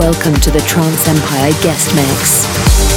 Welcome to the Trance Empire guest mix.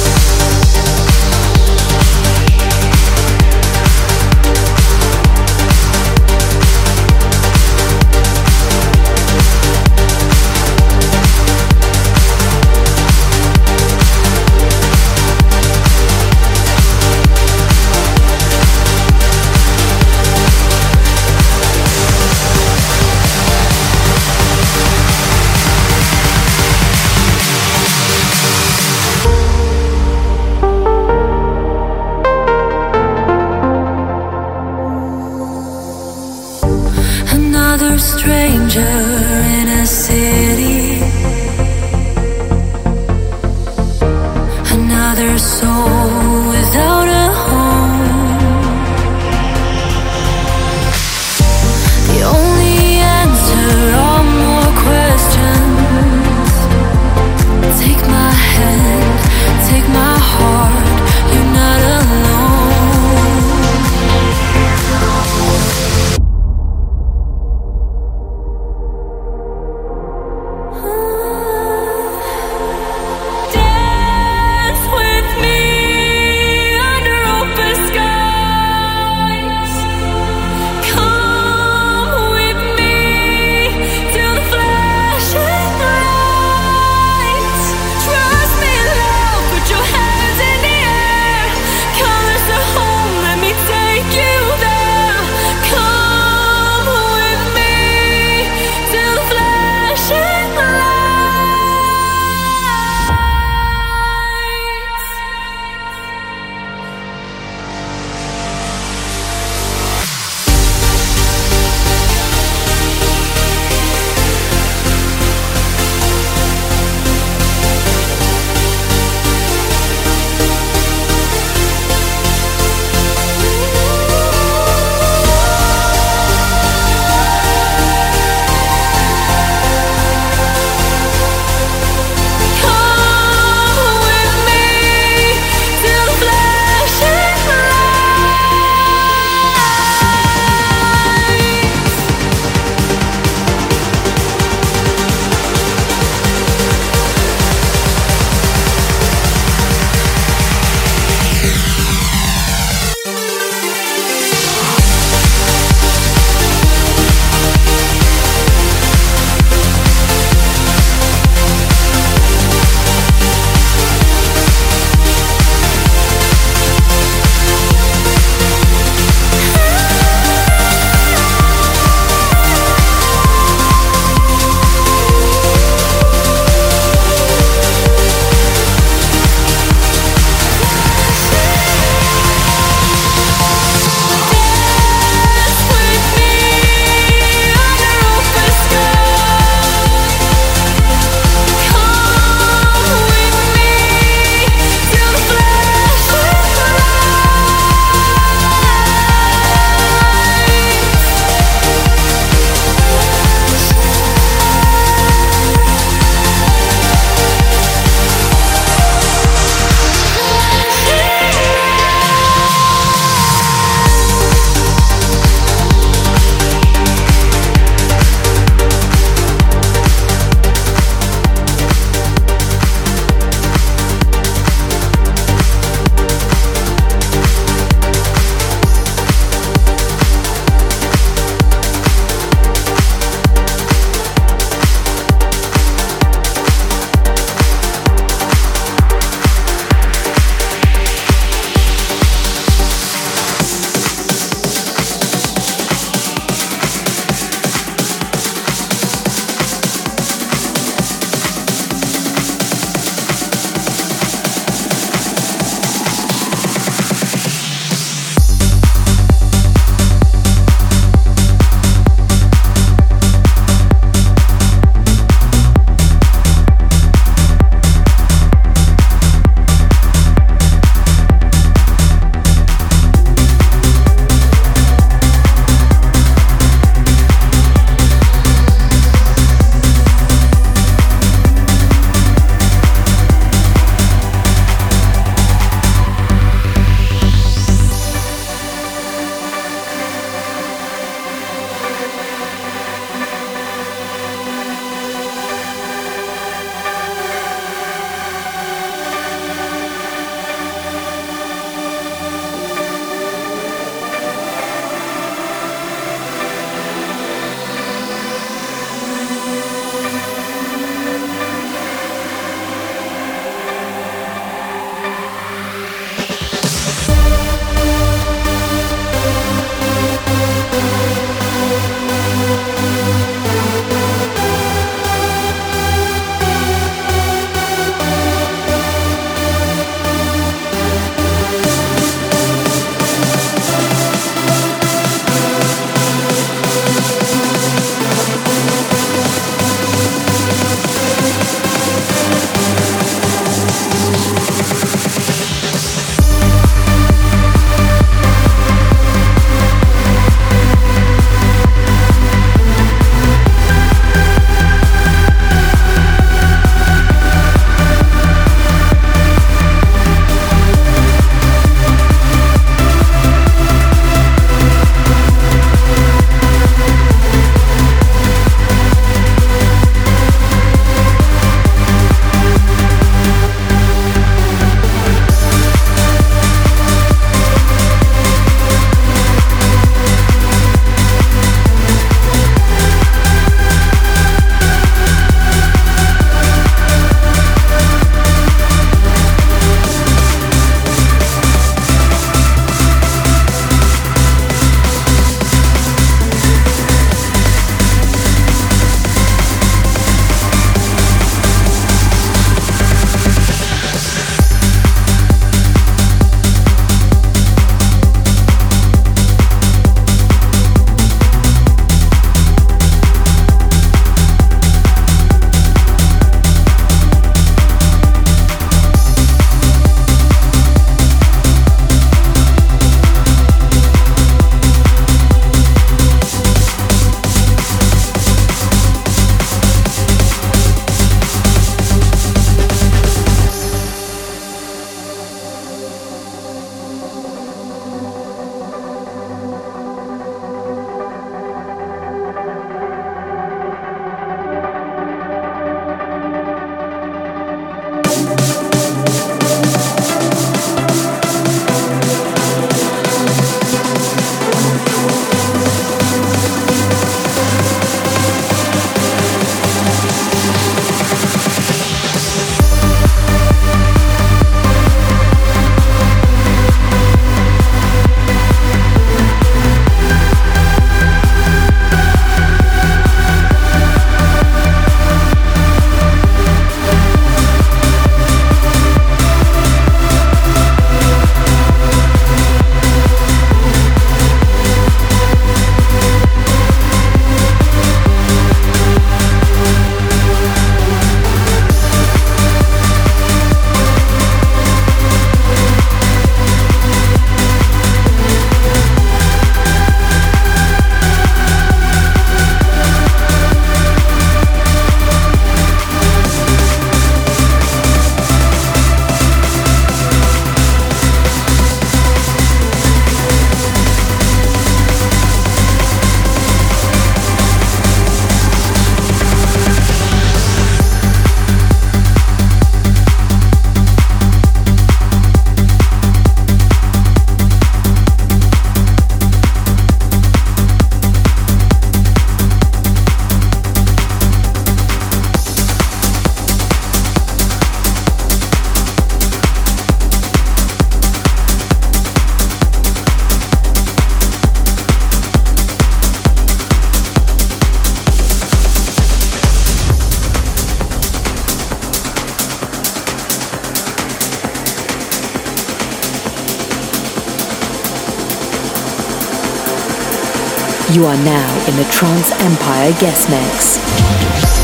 You are now in the Trance Empire guest mix.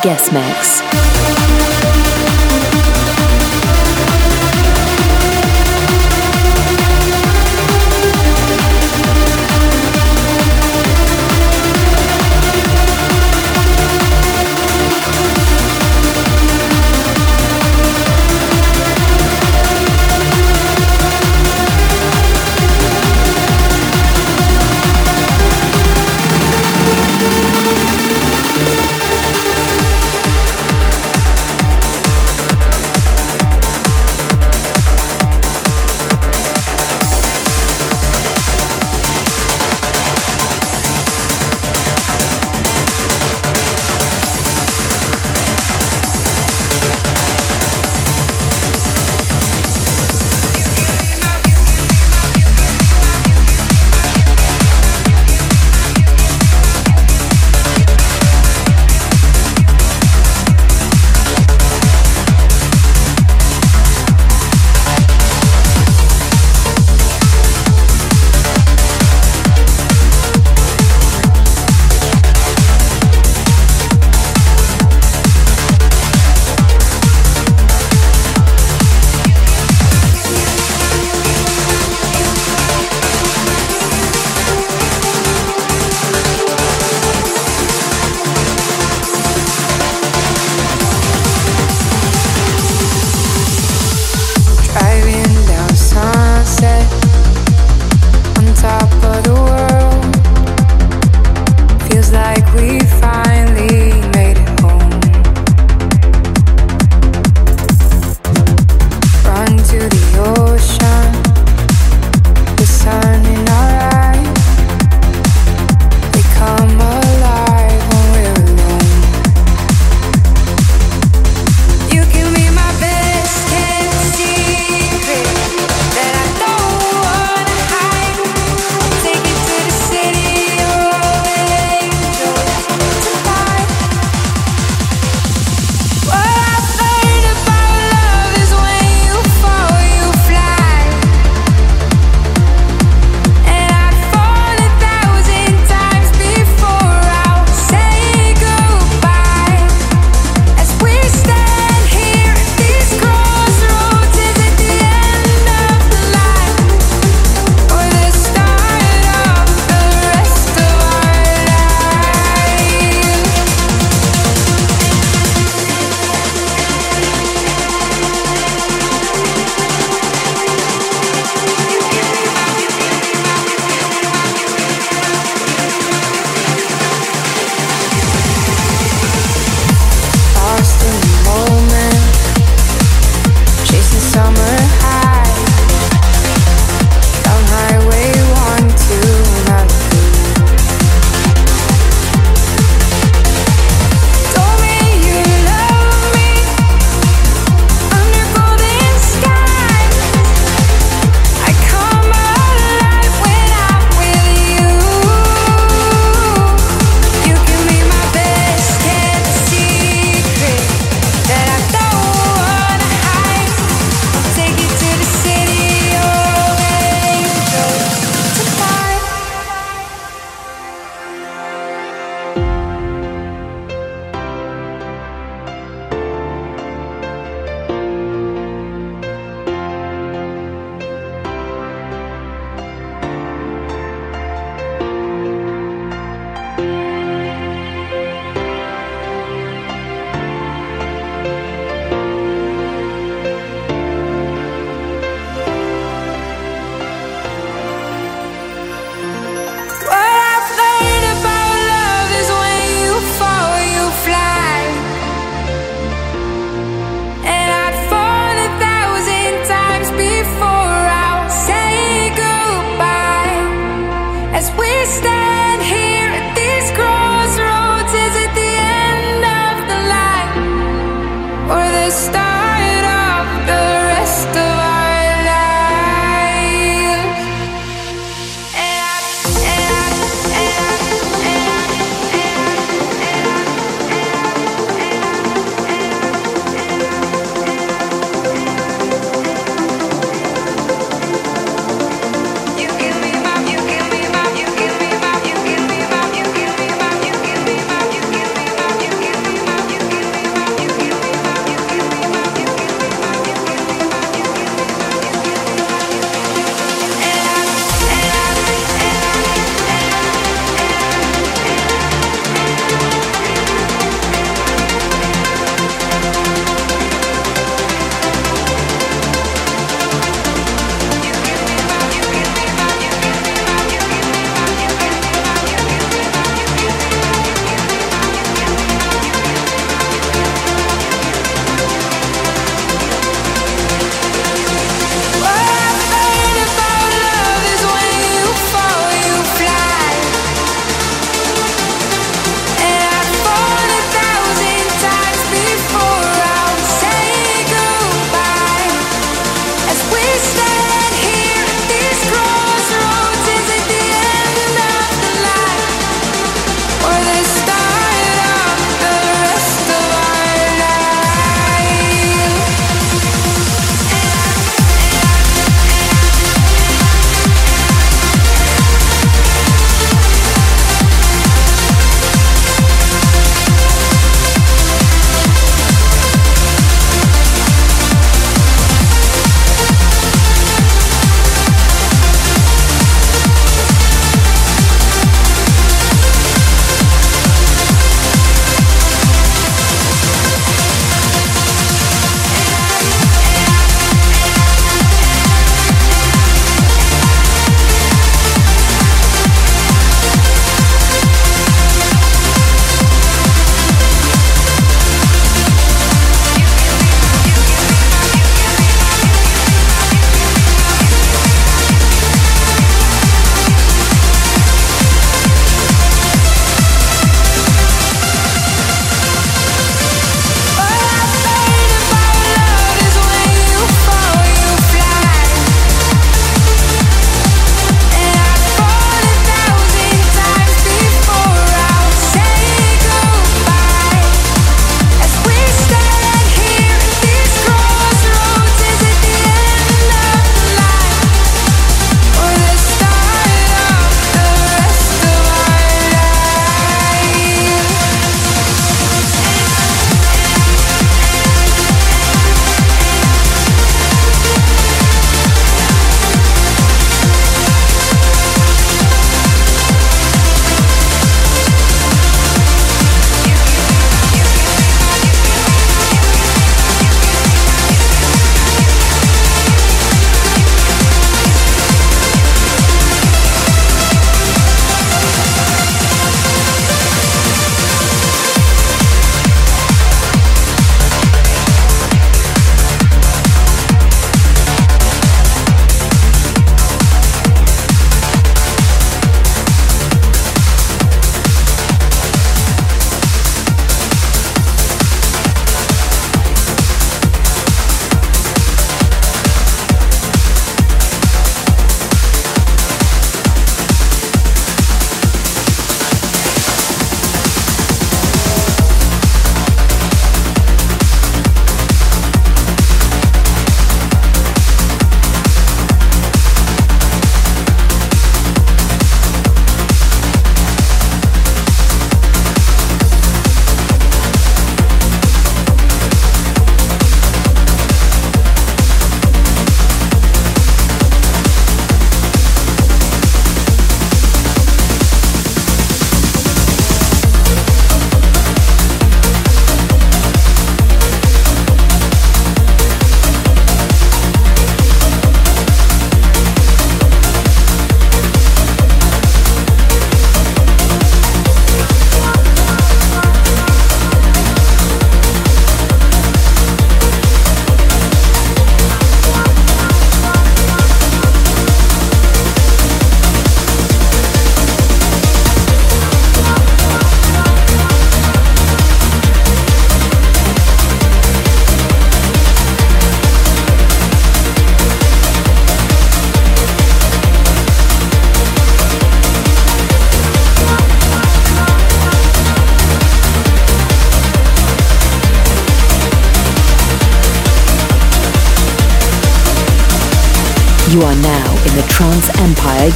Guest mix.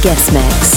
Guest mix.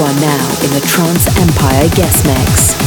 Are now in the Trance Empire guest mix.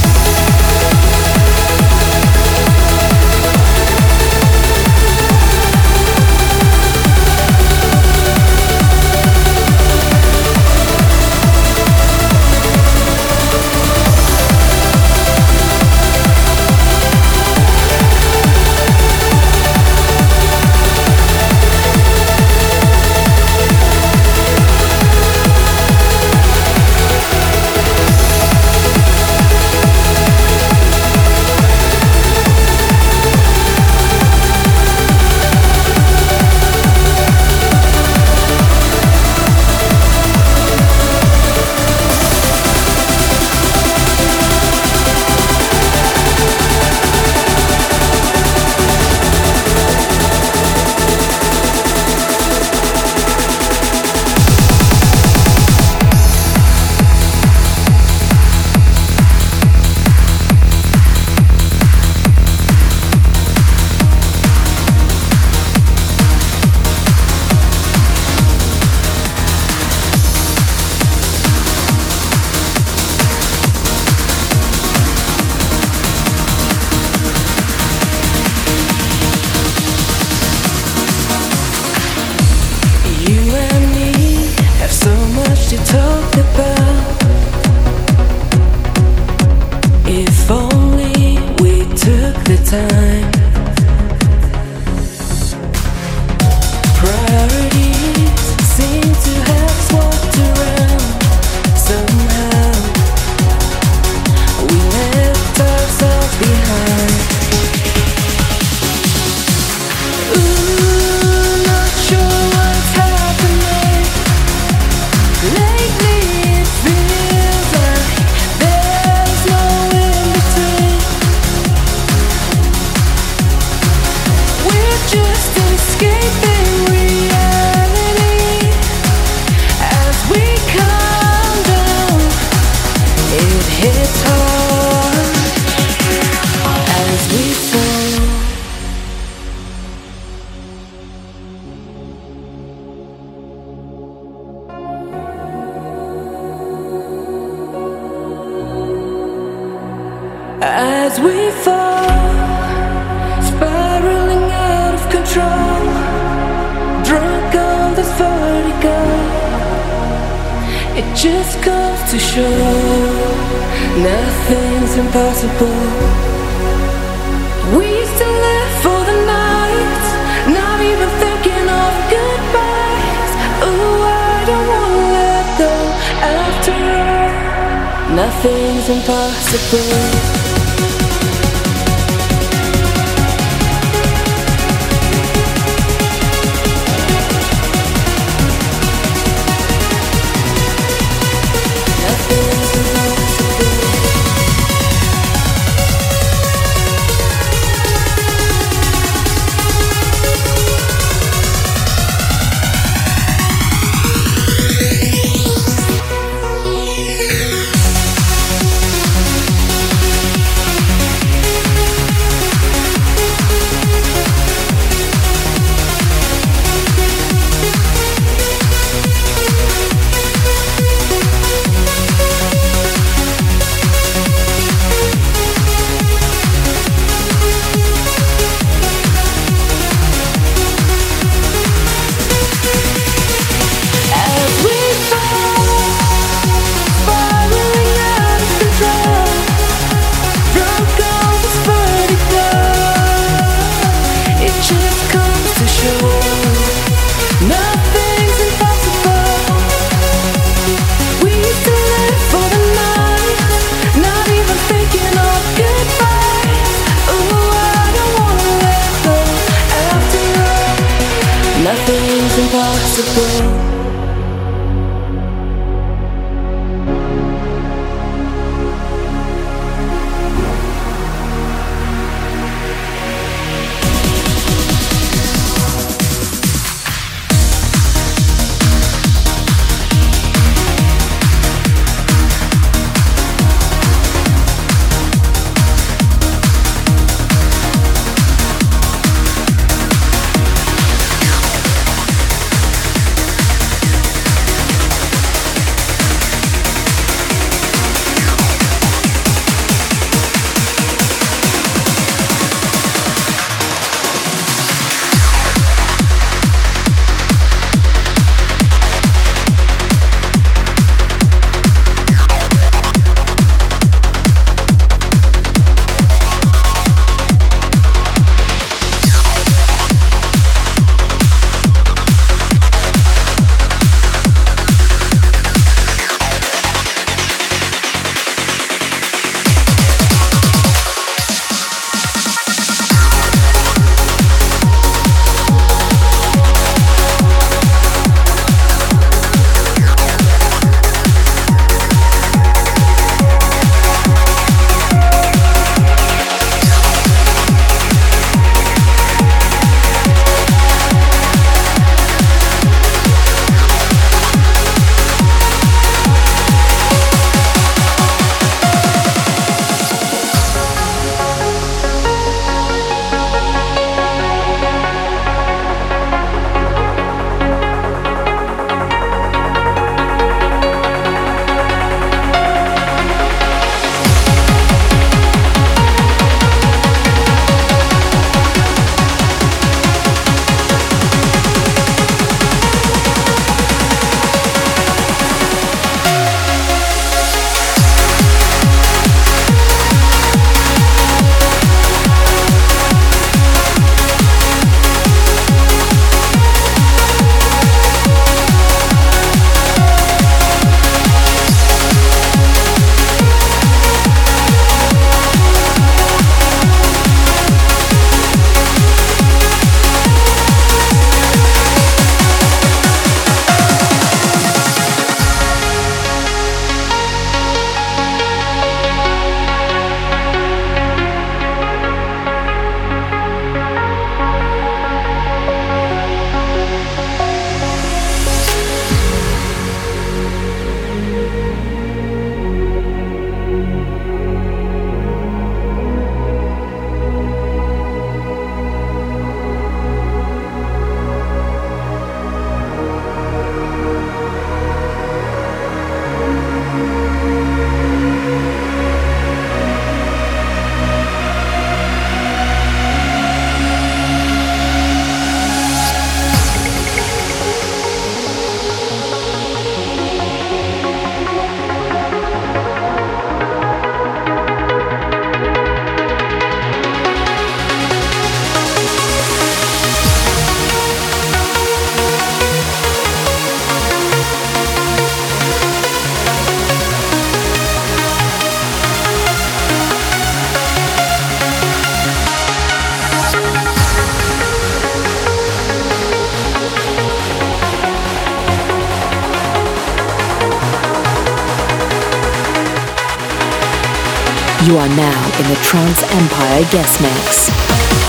Trance Empire guest mix.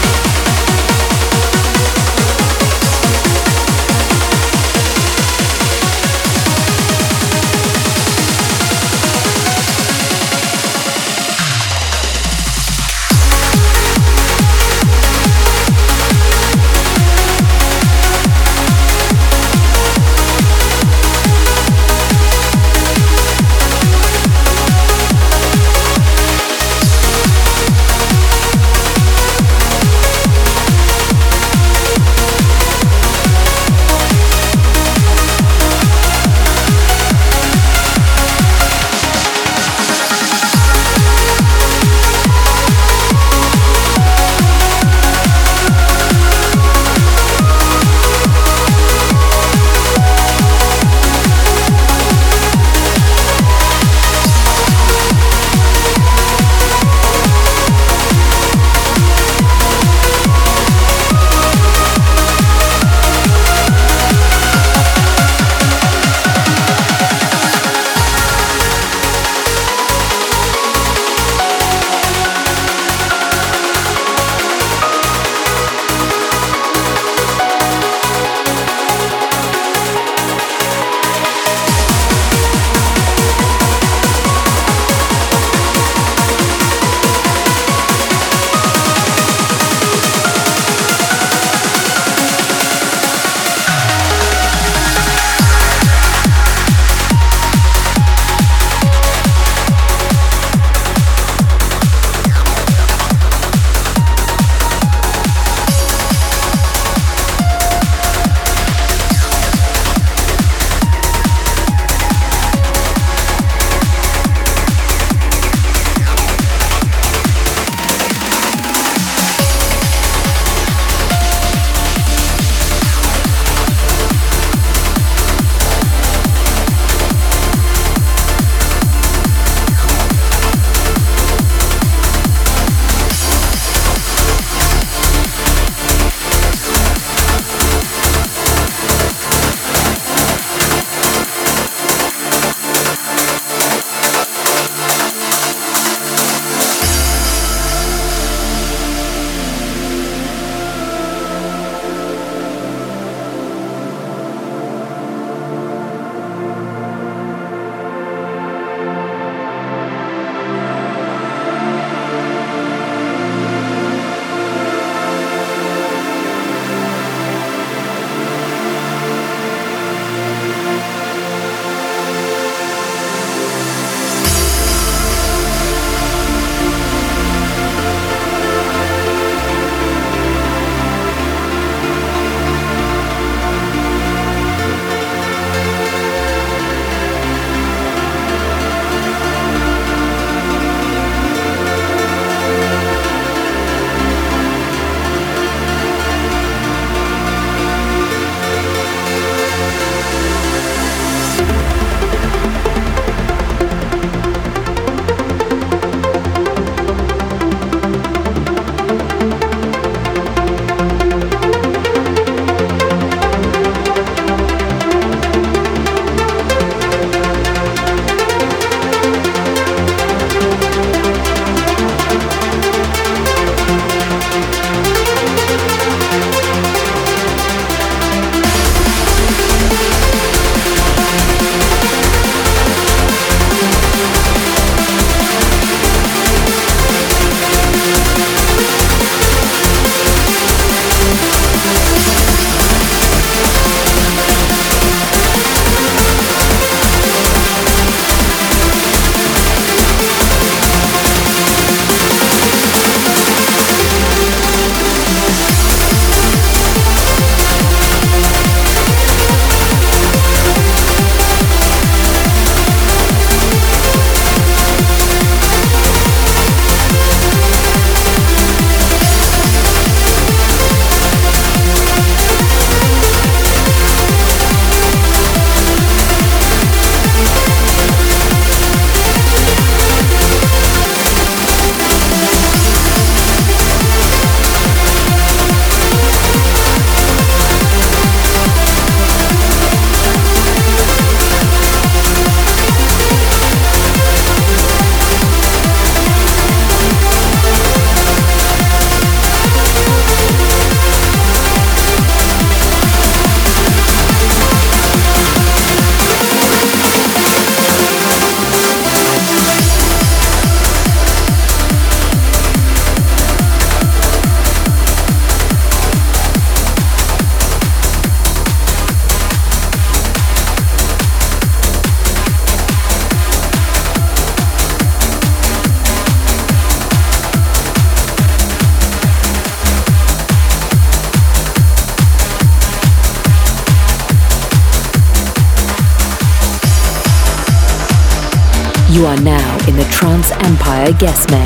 guest mix.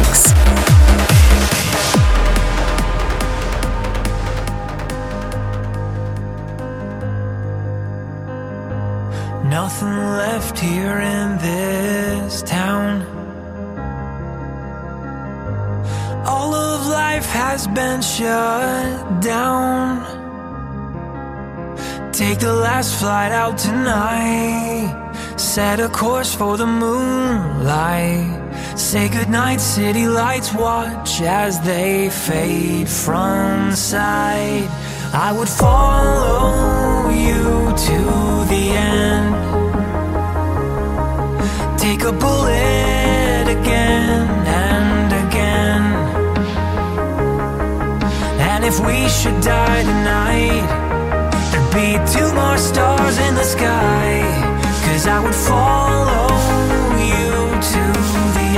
night city lights watch as they fade from sight. I would follow you to the end. Take a bullet again and again. And if we should die tonight, there'd be two more stars in the sky. Cause I would follow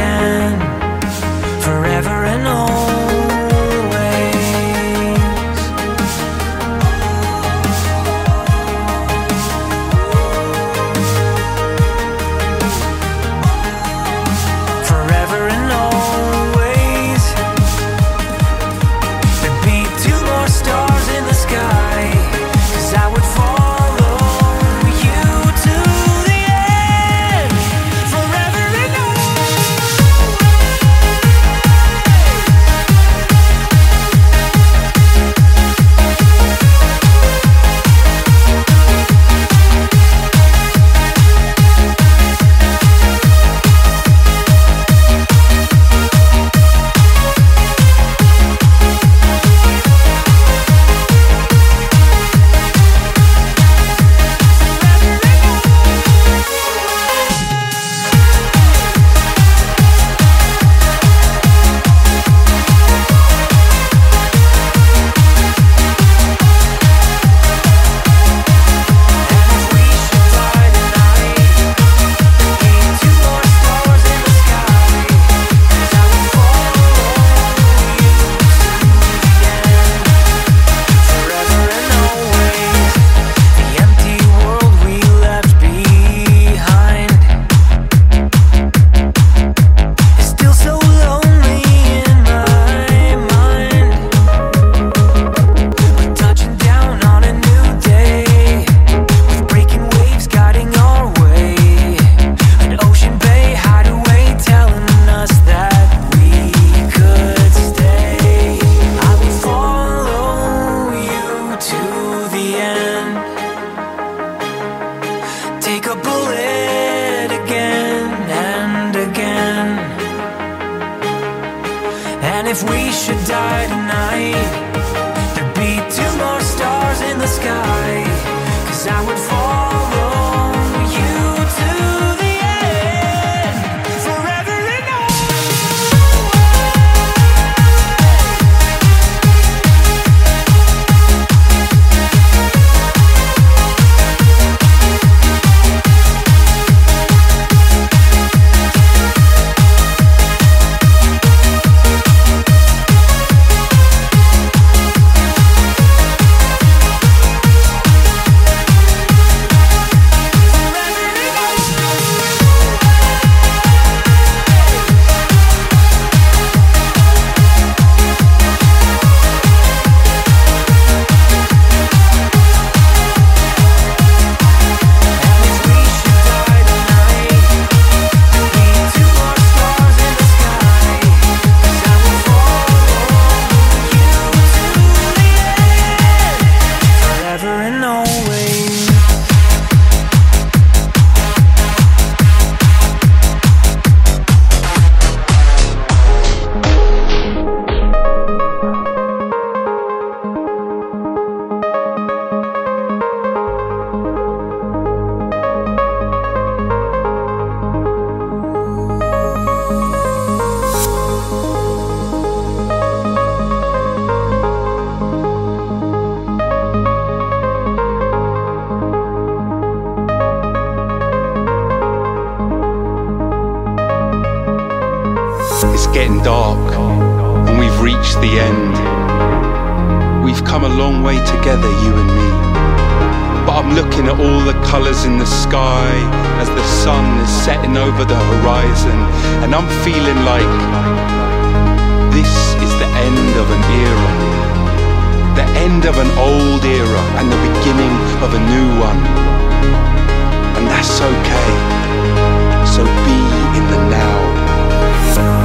again, forever and always. Era and the beginning of a new one. And that's okay. So be in the now.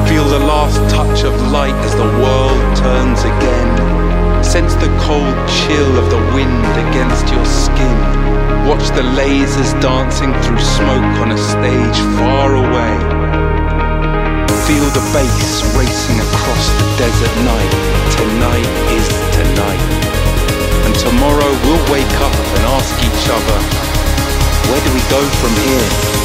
Feel the last touch of light as the world turns again. Sense the cold chill of the wind against your skin. Watch the lasers dancing through smoke on a stage far away. Feel the bass racing across the desert night. Tonight is tonight. Tomorrow we'll wake up and ask each other, where do we go from here?